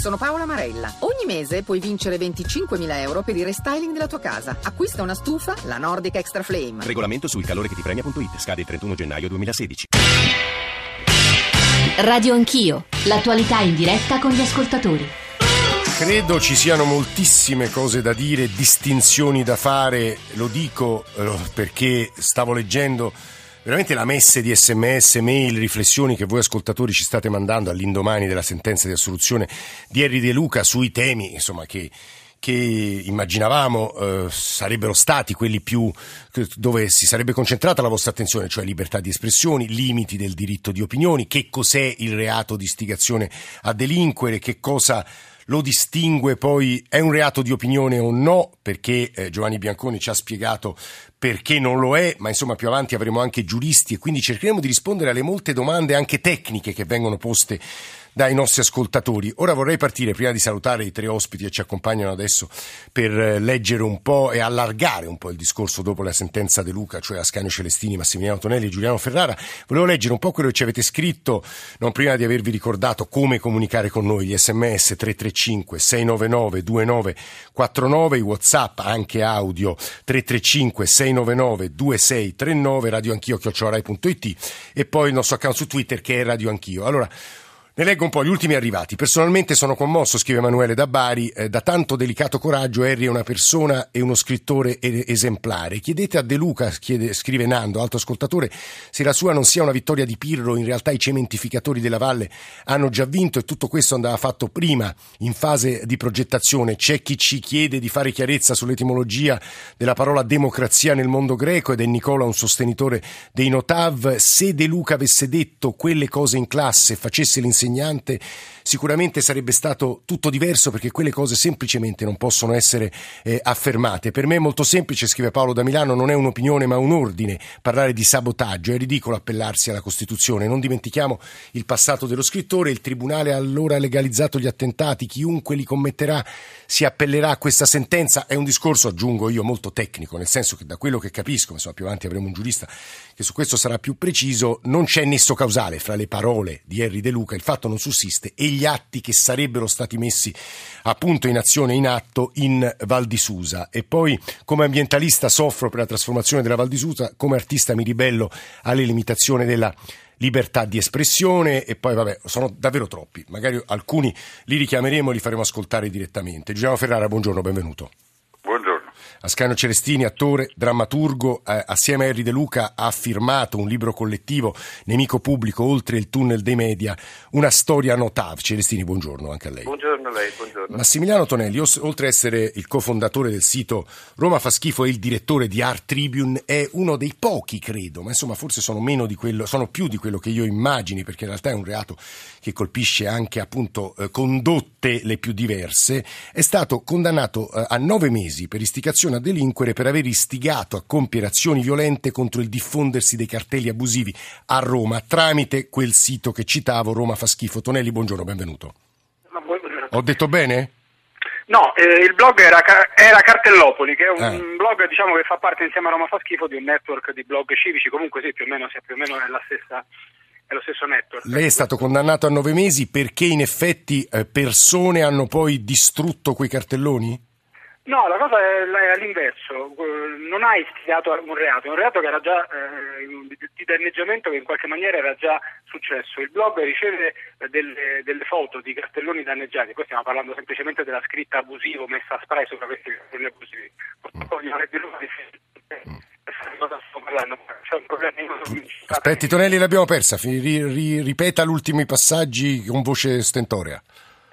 sono Paola Marella. Ogni mese puoi vincere 25.000 euro per il restyling della tua casa. Acquista una stufa, la Nordic Extra Flame. Regolamento sul calore che ti premia.it. Scade il 31 gennaio 2016. Radio Anch'io. L'attualità in diretta con gli ascoltatori. Credo ci siano moltissime cose da dire, distinzioni da fare, lo dico eh, perché stavo leggendo veramente la messe di sms, mail, riflessioni che voi ascoltatori ci state mandando all'indomani della sentenza di assoluzione di Henry De Luca sui temi insomma, che, che immaginavamo eh, sarebbero stati quelli più dove si sarebbe concentrata la vostra attenzione, cioè libertà di espressione, limiti del diritto di opinioni, che cos'è il reato di istigazione a delinquere, che cosa lo distingue poi, è un reato di opinione o no, perché eh, Giovanni Bianconi ci ha spiegato perché non lo è, ma insomma più avanti avremo anche giuristi e quindi cercheremo di rispondere alle molte domande anche tecniche che vengono poste dai nostri ascoltatori. Ora vorrei partire, prima di salutare i tre ospiti che ci accompagnano adesso, per eh, leggere un po' e allargare un po' il discorso dopo la sentenza De Luca, cioè Ascanio Celestini, Massimiliano Tonelli e Giuliano Ferrara. Volevo leggere un po' quello che ci avete scritto, non prima di avervi ricordato come comunicare con noi, gli sms 335 699 2949, i whatsapp anche audio 335 699 2639, radio anch'io chiocciorai.it e poi il nostro account su Twitter che è Radio Anch'io. Allora, ne leggo un po' gli ultimi arrivati. Personalmente sono commosso, scrive Emanuele da Bari, eh, da tanto delicato coraggio Harry è una persona e uno scrittore esemplare. Chiedete a De Luca, chiede, scrive Nando, alto ascoltatore, se la sua non sia una vittoria di Pirro, in realtà i cementificatori della Valle hanno già vinto e tutto questo andava fatto prima, in fase di progettazione. C'è chi ci chiede di fare chiarezza sull'etimologia della parola democrazia nel mondo greco ed è Nicola un sostenitore dei Notav. Se De Luca avesse detto quelle cose in classe, facesse l'insegnante insegnante, sicuramente sarebbe stato tutto diverso perché quelle cose semplicemente non possono essere eh, affermate. Per me è molto semplice, scrive Paolo da Milano, non è un'opinione ma un ordine. Parlare di sabotaggio è ridicolo appellarsi alla Costituzione. Non dimentichiamo il passato dello scrittore, il Tribunale ha allora legalizzato gli attentati, chiunque li commetterà si appellerà a questa sentenza. È un discorso, aggiungo io, molto tecnico, nel senso che da quello che capisco, insomma più avanti avremo un giurista che su questo sarà più preciso, non c'è nesso causale fra le parole di Henry De Luca, il fatto non sussiste, e gli atti che sarebbero stati messi appunto in azione, in atto in Val di Susa. E poi come ambientalista soffro per la trasformazione della Val di Susa, come artista mi ribello alle limitazioni della libertà di espressione e poi vabbè sono davvero troppi. Magari alcuni li richiameremo e li faremo ascoltare direttamente. Giuliano Ferrara buongiorno benvenuto Ascanio Celestini, attore, drammaturgo, eh, assieme a Henry De Luca ha firmato un libro collettivo, Nemico Pubblico, oltre il tunnel dei media, una storia notav. Celestini, buongiorno anche a lei. Buongiorno a lei, buongiorno. Massimiliano Tonelli, oltre ad essere il cofondatore del sito Roma fa schifo e il direttore di Art Tribune, è uno dei pochi, credo, ma insomma forse sono, meno di quello, sono più di quello che io immagini, perché in realtà è un reato che colpisce anche appunto eh, condotte le più diverse, è stato condannato eh, a nove mesi per istigazione a delinquere per aver istigato a compiere azioni violente contro il diffondersi dei cartelli abusivi a Roma tramite quel sito che citavo, Roma fa schifo. Tonelli, buongiorno, benvenuto. buongiorno. Ho detto bene? No, eh, il blog era, era, Cartellopoli, che è un eh. blog diciamo, che fa parte insieme a Roma fa schifo di un network di blog civici, comunque sì, più o meno, sì, più o meno è la stessa è lo stesso network. Lei è stato condannato a nove mesi perché in effetti eh, persone hanno poi distrutto quei cartelloni? No, la cosa è, all'inverso, non hai istigato un reato, è un reato che era già eh, di danneggiamento che in qualche maniera era già successo. Il blog riceve delle, delle foto di cartelloni danneggiati, poi stiamo parlando semplicemente della scritta abusivo messa a spray sopra questi cartelloni abusivi. Purtroppo non è di Roma Aspetti Tonelli l'abbiamo persa, ri, ri, ripeta gli ultimi passaggi con voce stentorea.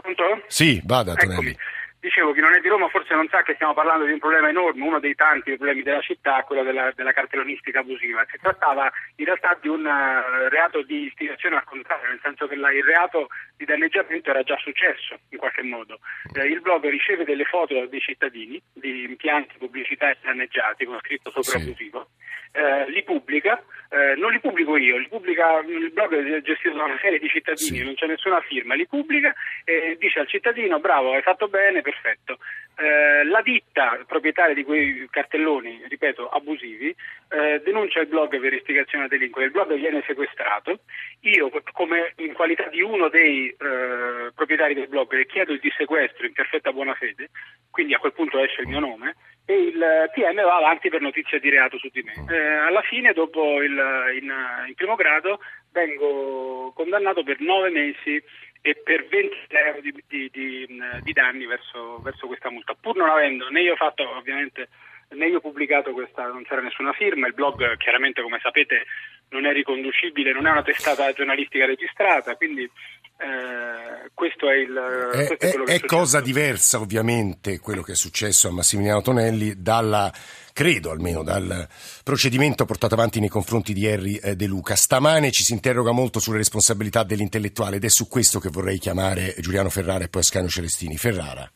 Pronto? Sì, vada Tonelli. Dicevo, chi non è di Roma forse non sa che stiamo parlando di un problema enorme, uno dei tanti problemi della città, quello della, della cartellonistica abusiva. Si trattava in realtà di un uh, reato di istigazione al contrario, nel senso che la, il reato di danneggiamento era già successo in qualche modo. Eh, il blog riceve delle foto dei cittadini di impianti pubblicità danneggiati con scritto sopra abusivo, eh, li pubblica eh, non li pubblico io, li pubblica, il blog è gestito da una serie di cittadini, sì. non c'è nessuna firma, li pubblica e dice al cittadino bravo, hai fatto bene, perfetto. Eh, la ditta proprietaria di quei cartelloni, ripeto, abusivi, eh, denuncia il blog per istigazione a delinquere, il blog viene sequestrato, io come in qualità di uno dei eh, proprietari del blog chiedo il dissequestro in perfetta buona fede, quindi a quel punto esce il mio nome, e il PM va avanti per notizia di reato su di me. Eh, alla fine, dopo il in, in, primo grado, vengo condannato per nove mesi e per 20 euro di, di, di, di danni verso, verso, questa multa, pur non avendo né io fatto ovviamente né io pubblicato questa, non c'era nessuna firma, il blog chiaramente come sapete non è riconducibile, non è una testata giornalistica registrata, quindi eh, questo è, il, è, questo è, è, è cosa diversa ovviamente quello che è successo a Massimiliano Tonelli dalla, credo almeno, dal procedimento portato avanti nei confronti di Harry eh, De Luca. Stamane ci si interroga molto sulle responsabilità dell'intellettuale ed è su questo che vorrei chiamare Giuliano Ferrara e poi Ascanio Celestini. Ferrara.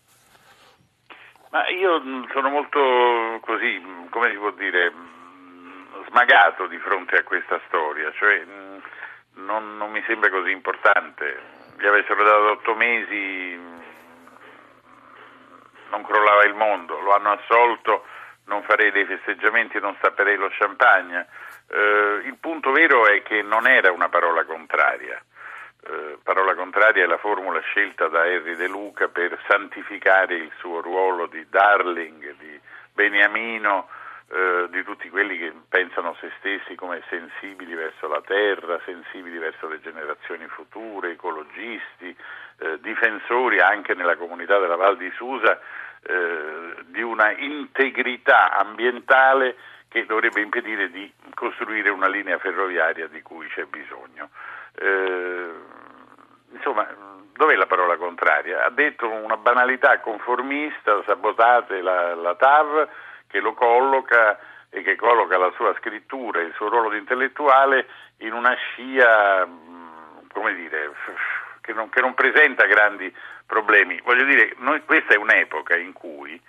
Ma io sono molto così, come si può dire, smagato di fronte a questa storia, cioè non, non mi sembra così importante. Gli avessero dato otto mesi, non crollava il mondo, lo hanno assolto, non farei dei festeggiamenti, non stapperei lo champagne. Eh, il punto vero è che non era una parola contraria. Eh, parola contraria è la formula scelta da Henry De Luca per santificare il suo ruolo di darling, di beniamino, eh, di tutti quelli che pensano se stessi come sensibili verso la terra, sensibili verso le generazioni future, ecologisti, eh, difensori anche nella comunità della Val di Susa eh, di una integrità ambientale che dovrebbe impedire di costruire una linea ferroviaria di cui c'è bisogno. Eh, insomma, dov'è la parola contraria? Ha detto una banalità conformista, sabotate la, la TAV, che lo colloca e che colloca la sua scrittura e il suo ruolo di intellettuale in una scia, mm, come dire, che non, che non presenta grandi problemi. Voglio dire, noi, questa è un'epoca in cui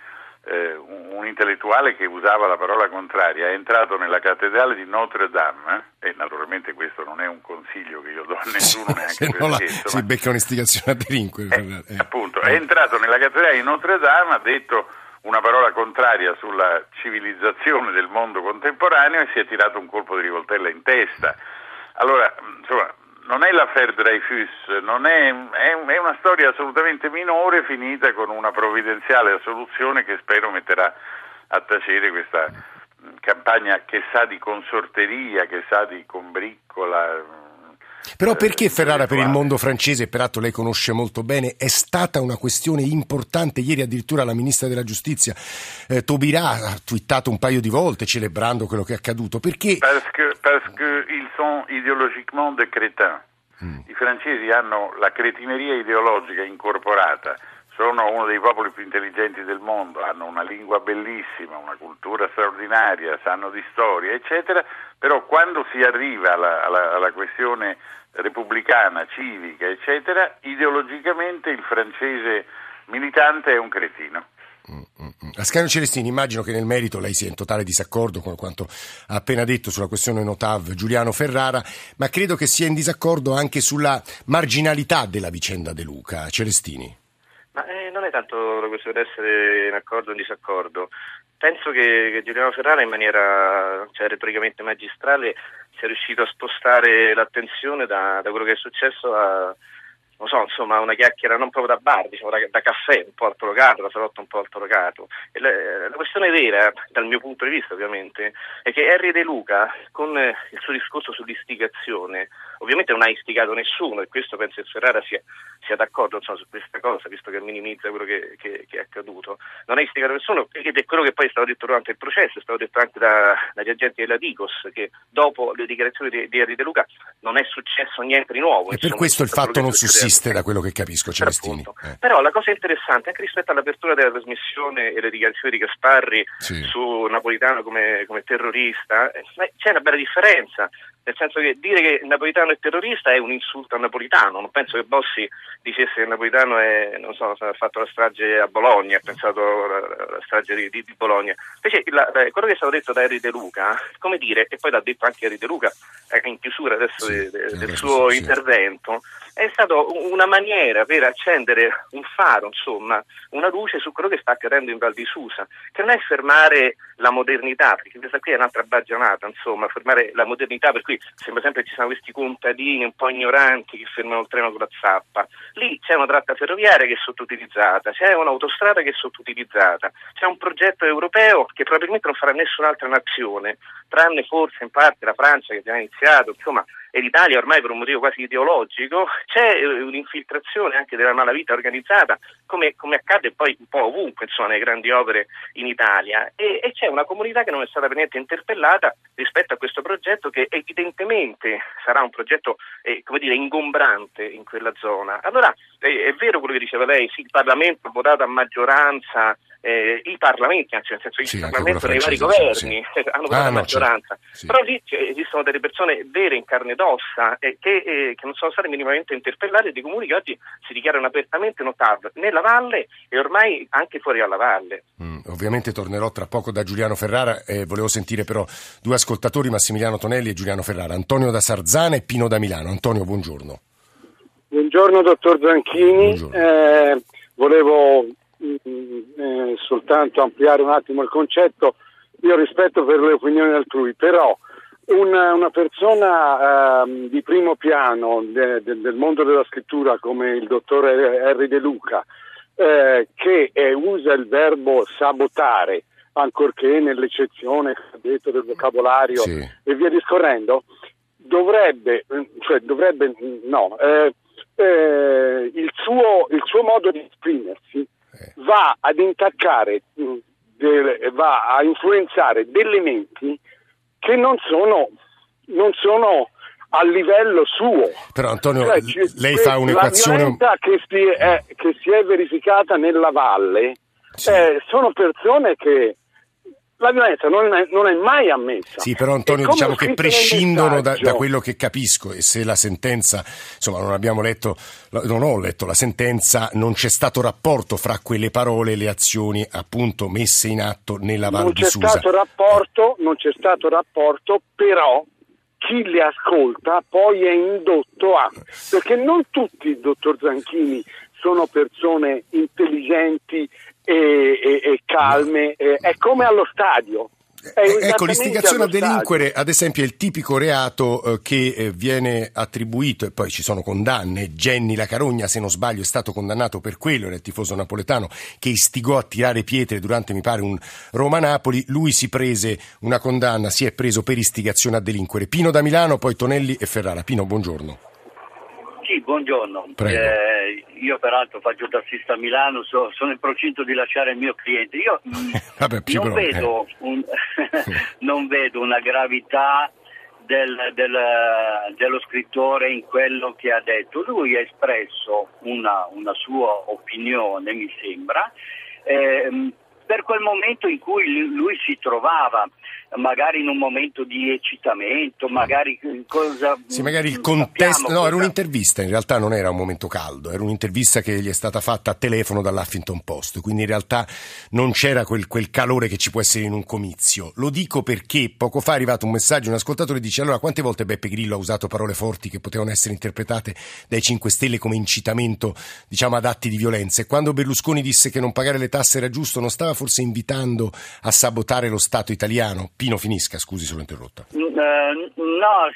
eh, un, intellettuale che usava la parola contraria è entrato nella cattedrale di Notre Dame, eh, e naturalmente questo non è un consiglio che io do a nessuno neanche per la, si becca un'istigazione a delinquere. Eh, eh. Appunto, è entrato nella cattedrale di Notre Dame, ha detto una parola contraria sulla civilizzazione del mondo contemporaneo e si è tirato un colpo di rivoltella in testa. Allora, insomma, non è l'affaire Dreyfus, non è, è, è, una storia assolutamente minore finita con una provvidenziale assoluzione che spero metterà a tacere questa campagna che sa di consorteria, che sa di combriccola però perché Ferrara per il mondo francese, peraltro lei conosce molto bene, è stata una questione importante. Ieri addirittura la ministra della giustizia eh, Tobirà ha twittato un paio di volte celebrando quello che è accaduto. Perché? Parce que, parce que sont idéologiquement des crétins. Mm. I francesi hanno la cretineria ideologica incorporata sono uno dei popoli più intelligenti del mondo, hanno una lingua bellissima, una cultura straordinaria, sanno di storia, eccetera, però quando si arriva alla, alla, alla questione repubblicana, civica, eccetera, ideologicamente il francese militante è un cretino. Ascanio Celestini, immagino che nel merito lei sia in totale disaccordo con quanto ha appena detto sulla questione Notav Giuliano Ferrara, ma credo che sia in disaccordo anche sulla marginalità della vicenda De Luca. Celestini. Ma eh, non è tanto la questione di essere in accordo o in disaccordo. Penso che, che Giuliano Ferrara in maniera cioè, retoricamente magistrale sia riuscito a spostare l'attenzione da, da quello che è successo a, non so, insomma, una chiacchiera non proprio da bar, diciamo da, da caffè, un po' altolocato, da salotto un po' altolocato. E la, la, questione vera, dal mio punto di vista ovviamente, è che Harry De Luca, con il suo discorso sull'istigazione, ovviamente non ha istigato nessuno e questo penso che Ferrara sia, sia d'accordo insomma, su questa cosa, visto che minimizza quello che, che, che, è accaduto. Non ha istigato nessuno ed è quello che poi è stato detto durante il processo, è stato detto anche da, dagli agenti della Digos, che dopo le dichiarazioni di, di Harry De Luca non è successo niente di nuovo. E per questo il fatto non sussiste esiste da quello che capisco, Celestini. Eh. Però la cosa interessante, anche rispetto all'apertura della trasmissione e le dichiarazioni di Gasparri Sì. su Napolitano come, come terrorista, eh, c'è una bella differenza. Nel senso che dire che Napolitano è terrorista è un insulto a Napolitano. Non penso che Bossi dicesse che Napolitano è, non so, ha fatto la strage a Bologna, ha pensato alla, strage di, di- Bologna. Invece la- la- quello che è stato detto da Henry De Luca, come dire, e poi l'ha detto anche Henry De Luca eh, in chiusura adesso Sì, de- de- del suo sì. intervento, è stato una maniera per accendere un faro, insomma, una luce su quello che sta accadendo in Val di Susa, che non è fermare la modernità, perché questa qui è un'altra baggianata, insomma, fermare la modernità, per cui sembra sempre che ci siano questi contadini un po' ignoranti che fermano il treno con la zappa. Lì c'è una tratta ferroviaria che è sottoutilizzata, c'è un'autostrada che è sottoutilizzata, c'è un progetto europeo che probabilmente non farà nessun'altra nazione, tranne forse in parte la Francia che ha iniziato, insomma, e l'Italia ormai per un motivo quasi ideologico, c'è eh, un'infiltrazione anche della malavita organizzata, come, come accade poi un po' ovunque, insomma, nelle grandi opere in Italia, e, e c'è una comunità che non è stata per niente interpellata rispetto a questo progetto che evidentemente sarà un progetto, eh, come dire, ingombrante in quella zona. Allora, eh, è vero quello che diceva lei, sì, il Parlamento ha votato a maggioranza, eh, i parlamenti, anzi nel senso che Sì, il anche Parlamento nei quello vari governi sì. hanno Ah, votato a no, maggioranza. certo. Sì. Però lì esistono delle persone vere in carne ed ossa eh, che, eh, che non sono state minimamente interpellate dei comuni che oggi si dichiarano apertamente notav nella valle e ormai anche fuori dalla valle. Mm, ovviamente tornerò tra poco da Giuliano Ferrara, eh, volevo sentire però due ascoltatori, Massimiliano Tonelli e Giuliano Ferrara, Antonio da Sarzana e Pino da Milano. Antonio, buongiorno. Buongiorno dottor Zanchini, Buongiorno. Eh, volevo eh, soltanto ampliare un attimo il concetto, io rispetto per le opinioni altrui, però una, una persona ehm, di primo piano de- de- del mondo della scrittura come il dottor Henry De Luca, eh, che eh, usa il verbo sabotare, ancorché nell'eccezione detto del vocabolario Sì. e via discorrendo, dovrebbe, eh, cioè dovrebbe, mm, no, eh, eh, il, suo, il suo modo di esprimersi Eh. Va ad intaccare, mm, va a influenzare degli elementi che non sono, non sono a livello suo. Però Antonio, Cioè, ci- lei fa La un'equazione... violenza che si è, che si è verificata nella valle Sì. eh, sono persone che la violenza non è, non è mai ammessa. Sì, però Antonio diciamo che prescindono da, da quello che capisco e se la sentenza, insomma non abbiamo letto, non ho letto la sentenza, non c'è stato rapporto fra quelle parole e le azioni appunto messe in atto nella Val non di c'è Susa. stato rapporto, non c'è stato rapporto, però chi le ascolta poi è indotto a perché non tutti, dottor Zanchini, sono persone intelligenti e, e- e calme, è come allo stadio. Eh, Ecco, l'istigazione a stadio. delinquere, ad esempio, è il tipico reato eh, che eh, viene attribuito, e poi ci sono condanne. Genni La Carogna, se non sbaglio, è stato condannato per quello, era il tifoso napoletano che istigò a tirare pietre durante, mi pare, un Roma-Napoli. Lui si prese una condanna, si è preso per istigazione a delinquere. Pino da Milano, poi Tonelli e Ferrara. Pino, buongiorno. Sì, buongiorno. Eh, io peraltro faccio tassista a Milano, so- sono in procinto di lasciare il mio cliente. Io mm, Vabbè, non, eh. vedo un- non vedo una gravità del- del- dello scrittore in quello che ha detto. Lui ha espresso una, una sua opinione, mi sembra, ehm, per quel momento in cui lui- si trovava, magari in un momento di eccitamento, magari cosa... Sì, magari il contesto. No, era cosa- un'intervista, in realtà non era un momento caldo, era un'intervista che gli è stata fatta a telefono dall'Huffington Post, quindi in realtà non c'era quel, quel calore che ci può essere in un comizio. Lo dico perché poco fa è arrivato un messaggio, un ascoltatore dice allora quante volte Beppe Grillo ha usato parole forti che potevano essere interpretate dai 5 Stelle come incitamento, diciamo, ad atti di violenza? E quando Berlusconi disse che non pagare le tasse era giusto, non stava forse invitando a sabotare lo Stato italiano? Pino finisca, scusi se l'ho interrotta. Mm, eh, no,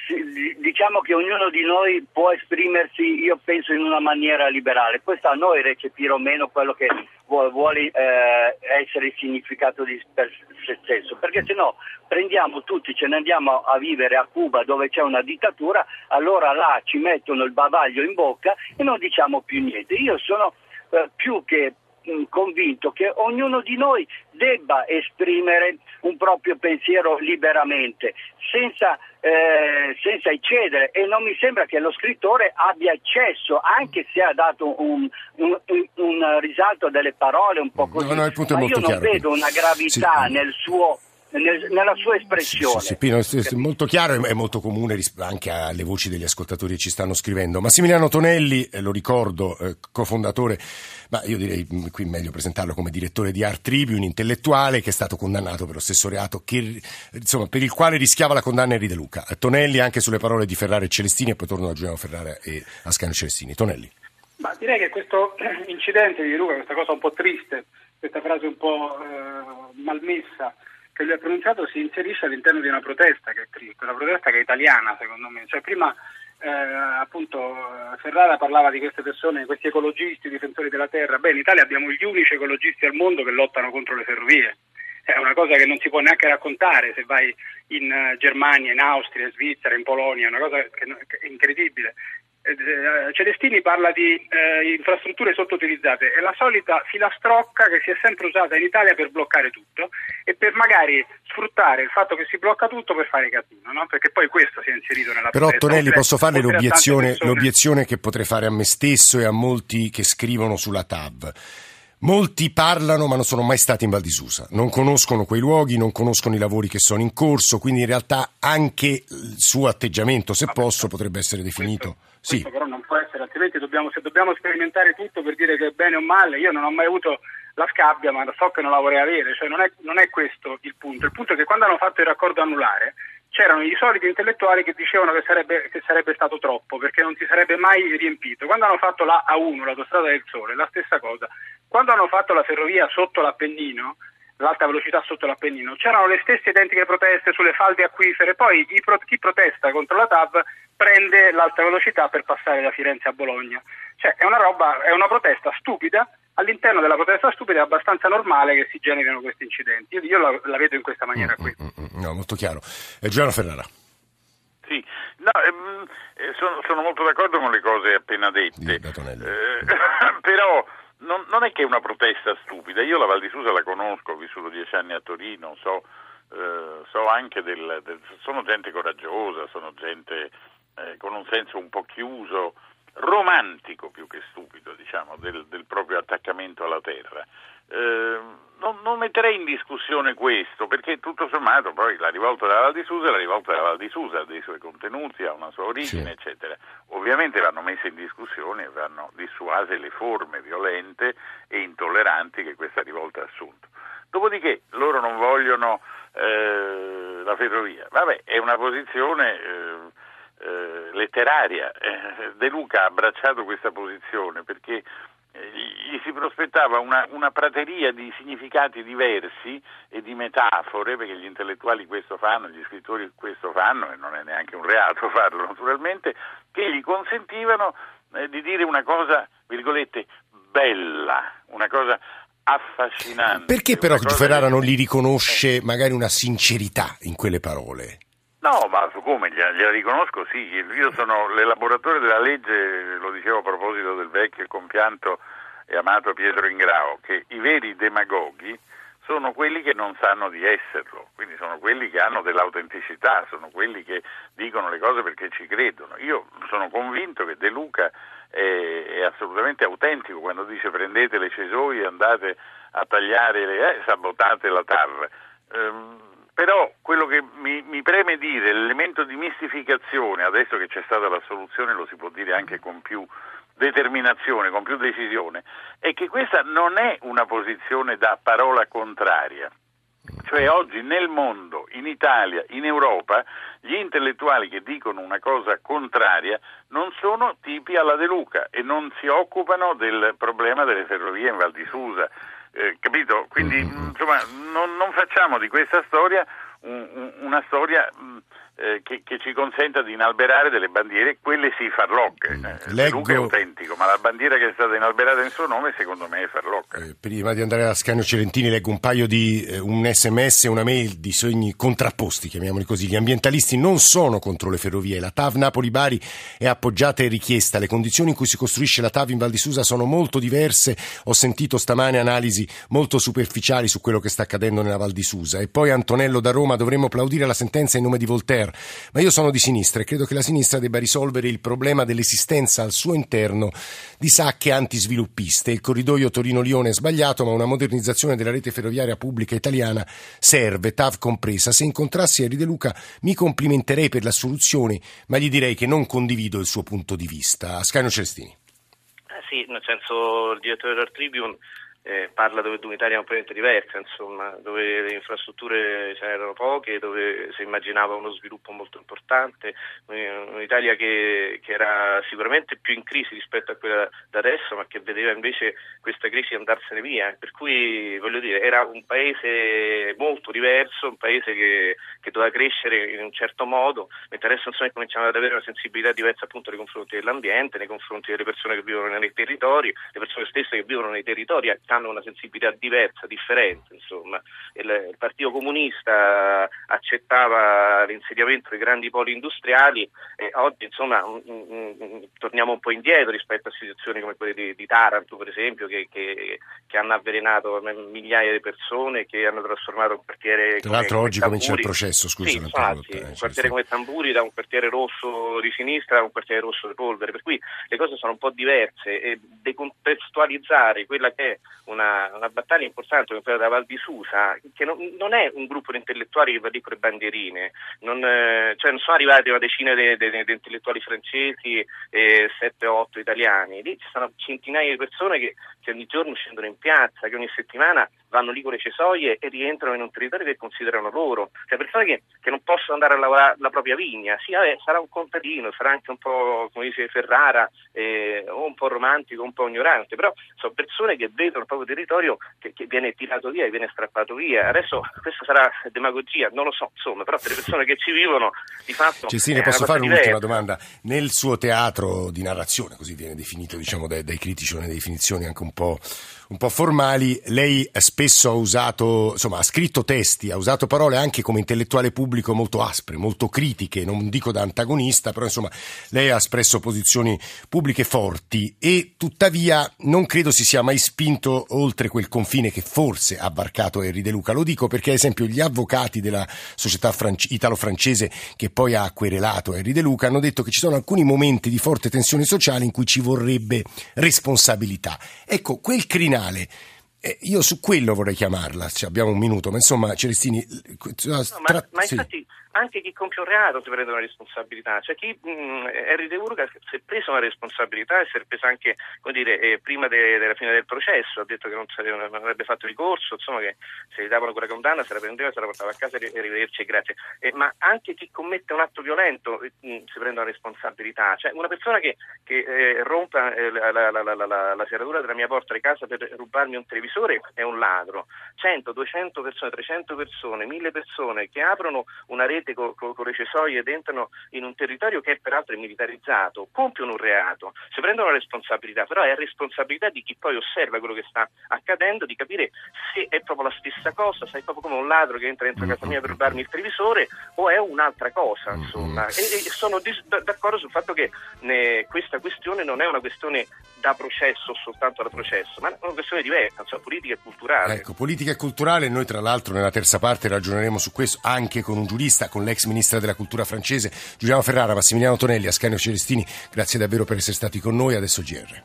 diciamo che ognuno di noi può esprimersi, io penso, in una maniera liberale. Poi a noi recepire o meno quello che vuole, eh, essere il significato di per se stesso, perché se no prendiamo tutti, ce ne andiamo a vivere a Cuba dove c'è una dittatura, allora là ci mettono il bavaglio in bocca e non diciamo più niente. Io sono eh, più che convinto che ognuno di noi debba esprimere un proprio pensiero liberamente, senza, eh, senza eccedere e non mi sembra che lo scrittore abbia accesso, anche se ha dato un, un, un risalto delle parole un po' così, No, no, ma io non chiaro. vedo una gravità Sì. nel suo, nel- nella sua espressione. sì, sì, Pino, è- molto chiaro e è molto comune anche alle voci degli ascoltatori che ci stanno scrivendo. Massimiliano Tonelli, eh, lo ricordo, eh, cofondatore, ma io direi mh, qui meglio presentarlo come direttore di Art Tribune, intellettuale che è stato condannato per lo stesso reato che, insomma, per il quale rischiava la condanna Henry De Luca. Tonelli anche sulle parole di Ferrara e Celestini e poi torno da Giuliano Ferrara e Ascanio Celestini. Tonelli. Ma direi che questo incidente di Luca, questa cosa un po' triste, questa frase un po' eh, malmessa che lui ha pronunciato si inserisce all'interno di una protesta che è triste, una protesta che è italiana secondo me. Cioè, prima eh, appunto Ferrara parlava di queste persone, questi ecologisti, difensori della terra. Beh, in Italia abbiamo gli unici ecologisti al mondo che lottano contro le ferrovie. È una cosa che non si può neanche raccontare se vai in eh, Germania, in Austria, in Svizzera, in Polonia, è una cosa che è incredibile. Eh, Celestini parla di eh, infrastrutture sottoutilizzate, è la solita filastrocca che si è sempre usata in Italia per bloccare tutto e per magari sfruttare il fatto che si blocca tutto per fare casino, no? perché poi questo si è inserito nella Però protesta, Tonelli oltre- posso farle l'obiezione, l'obiezione che potrei fare a me stesso e a molti che scrivono sulla TAV. Molti parlano ma non sono mai stati in Val di Susa, non conoscono quei luoghi, non conoscono i lavori che sono in corso, quindi in realtà anche il suo atteggiamento, se posso, potrebbe essere definito. Sì, Questo però non può essere, altrimenti dobbiamo, se dobbiamo sperimentare tutto per dire che è bene o male, io non ho mai avuto la scabbia, ma so che non la vorrei avere, cioè non è, non è questo il punto. Il punto è che quando hanno fatto il raccordo anulare c'erano i soliti intellettuali che dicevano che sarebbe, che sarebbe stato troppo, perché non si sarebbe mai riempito. Quando hanno fatto la A1, l'autostrada del Sole, la stessa cosa. Quando hanno fatto la ferrovia sotto l'Appennino, l'alta velocità sotto l'Appennino, c'erano le stesse identiche proteste sulle falde acquifere, poi chi protesta contro la TAV prende l'alta velocità per passare da Firenze a Bologna. Cioè è una roba, è una protesta stupida, all'interno della protesta stupida è abbastanza normale che si generino questi incidenti. Io, io la, la vedo in questa maniera qui. Mm, mm, mm, no, molto chiaro. Eh, Giuliano Ferrara, Sì, no, ehm, eh, sono, sono molto d'accordo con le cose appena dette. Eh, però non, non è che è una protesta stupida, io la Val di Susa la conosco, ho vissuto dieci anni a Torino, so, eh, so anche del, del- sono gente coraggiosa, sono gente eh, con un senso un po' chiuso, romantico più che stupido, diciamo, del, del proprio attaccamento alla terra. Eh, non, non metterei in discussione questo, perché tutto sommato poi la rivolta della Val di Susa è la rivolta della Val di Susa, ha dei suoi contenuti, ha una sua origine, Sì. eccetera. Ovviamente vanno messe in discussione e vanno dissuase le forme violente e intolleranti che questa rivolta ha assunto. Dopodiché loro non vogliono eh, la ferrovia, vabbè, è una posizione eh, eh, letteraria. Eh, De Luca ha abbracciato questa posizione perché eh, gli si prospettava una, una prateria di significati diversi e di metafore, perché gli intellettuali questo fanno, gli scrittori questo fanno, e non è neanche un reato farlo naturalmente, che gli consentivano eh, di dire una cosa, virgolette, bella, una cosa affascinante. perché però Ferrara che- non gli riconosce magari una sincerità in quelle parole? No, ma come gliela riconosco, sì. Io sono l'elaboratore della legge, lo dicevo a proposito del vecchio e compianto e amato Pietro Ingrao, che i veri demagoghi sono quelli che non sanno di esserlo, quindi sono quelli che hanno dell'autenticità, sono quelli che dicono le cose perché ci credono. Io sono convinto che De Luca è, è assolutamente autentico quando dice prendete le cesoie, andate a tagliare, le, eh, sabotate la TAR. Ehm, però quello che mi, mi preme dire, l'elemento di mistificazione, adesso che c'è stata la soluzione lo si può dire anche con più determinazione, con più decisione, è che questa non è una posizione da parola contraria. Cioè oggi nel mondo, in Italia, in Europa, gli intellettuali che dicono una cosa contraria non sono tipi alla De Luca e non si occupano del problema delle ferrovie in Val di Susa. Eh, capito? Quindi insomma non, non facciamo di questa storia un- un- una storia mh, eh, che, che, ci consenta di inalberare delle bandiere, quelle sì farlocche. Mm. Eh, Leggo... Luca è autentico, ma la bandiera che è stata inalberata in suo nome secondo me è farlocca. Eh, prima di andare a Scanio Celentini leggo un paio di eh, un sms e una mail di sogni contrapposti, chiamiamoli così. Gli ambientalisti non sono contro le ferrovie, la TAV Napoli-Bari è appoggiata e richiesta, le condizioni in cui si costruisce la TAV in Val di Susa sono molto diverse, ho sentito stamane analisi molto superficiali su quello che sta accadendo nella Val di Susa. E poi Antonello da Roma dovremmo applaudire la sentenza in nome di Voltaire Premier, ma io sono di sinistra e credo che la sinistra debba risolvere il problema dell'esistenza al suo interno di sacche antisviluppiste. Il corridoio Torino-Lione è sbagliato, ma una modernizzazione della rete ferroviaria pubblica italiana serve, TAV compresa. Se incontrassi Eri De Luca mi complimenterei per la soluzione, ma gli direi che non condivido il suo punto di vista. Ascanio Celestini. Eh sì, nel senso il direttore del Tribune eh, parla dove, un'Italia completamente diversa, insomma, dove le infrastrutture ce n'erano poche, dove si immaginava uno sviluppo molto importante, un'Italia che, che, era sicuramente più in crisi rispetto a quella da adesso, ma che vedeva invece questa crisi andarsene via. Per cui voglio dire, era un paese molto diverso, un paese che, che doveva crescere in un certo modo, mentre adesso insomma, cominciamo ad avere una sensibilità diversa appunto nei confronti dell'ambiente, nei confronti delle persone che vivono nei territori, le persone stesse che vivono nei territori hanno una sensibilità diversa, differente. Insomma. Il, il Partito Comunista accettava l'insediamento dei grandi poli industriali e oggi insomma, m, m, m, torniamo un po' indietro rispetto a situazioni come quelle di, di Taranto, per esempio, che, che, che, hanno avvelenato migliaia di persone, che hanno trasformato un quartiere. Tra l'altro, oggi Tamburi. comincia il processo. Scusa, sì, infatti, eh, un quartiere come Tamburi da un quartiere rosso di sinistra a un quartiere rosso di polvere. Per cui le cose sono un po' diverse e decontestualizzare quella che è una, una, battaglia importante come quella della Val di Susa, che non, non, è un gruppo di intellettuali che va lì con le bandierine, non, eh, cioè non sono arrivati una decina di intellettuali francesi e 7-8 italiani, lì ci sono centinaia di persone che, che ogni giorno scendono in piazza, che ogni settimana vanno lì con le cesoie e rientrano in un territorio che considerano loro, cioè persone che, che non possono andare a lavorare la propria vigna, sì, vabbè, sarà un contadino, sarà anche un po' come dice Ferrara, eh, o un po' romantico, un po' ignorante, però sono persone che vedono il proprio territorio che, che viene tirato via e viene strappato via. Adesso questa sarà demagogia, non lo so, insomma, però per le persone che ci vivono di fatto... Cestine, posso fare un'ultima domanda? Nel suo teatro di narrazione, così viene definito diciamo, dai, dai critici, una definizioni anche un po' un po' formali, lei spesso ha usato, insomma, ha scritto testi, ha usato parole anche come intellettuale pubblico molto aspre, molto critiche, non dico da antagonista, però insomma, lei ha espresso posizioni pubbliche forti e tuttavia non credo si sia mai spinto oltre quel confine che forse ha varcato Henry De Luca. Lo dico perché, ad esempio, gli avvocati della società franc- italo-francese che poi ha querelato Henry De Luca hanno detto che ci sono alcuni momenti di forte tensione sociale in cui ci vorrebbe responsabilità. Ecco, quel crinale criminale. Eh, io su quello vorrei chiamarla, cioè, abbiamo un minuto, ma insomma Celestini... No, ma, ma infatti anche chi compie un reato si prende una responsabilità, cioè chi mh, mm, Harry De Urga si è preso una responsabilità e si è presa anche dire, eh, prima de, della fine del processo, ha detto che non, sarebbe, non, avrebbe fatto ricorso, insomma che se gli davano quella condanna se la prendeva, se la portava a casa e arrivederci e grazie. Eh, ma anche chi commette un atto violento mh, mm, si prende una responsabilità, cioè una persona che, che eh, rompa eh, la, la, la, la, serratura della mia porta di casa per rubarmi un televisore è un ladro, 100, 200 persone, 300 persone, 1000 persone che aprono una rete mette con, con, con le cesoie ed entrano in un territorio che peraltro è militarizzato, compiono un reato, si prendono la responsabilità, però è responsabilità di chi poi osserva quello che sta accadendo, di capire se è proprio la stessa cosa, se è proprio come un ladro che entra dentro casa mia per rubarmi il televisore o è un'altra cosa, insomma. E, e sono dis- d'accordo sul fatto che ne, questa questione non è una questione da processo soltanto da processo, ma è una questione diversa, cioè politica e culturale. Ecco, politica e culturale, noi tra l'altro nella terza parte ragioneremo su questo anche con un giurista, con l'ex ministra della cultura francese Giuliano Ferrara, Massimiliano Tonelli, Ascanio Celestini, grazie davvero per essere stati con noi, adesso GR.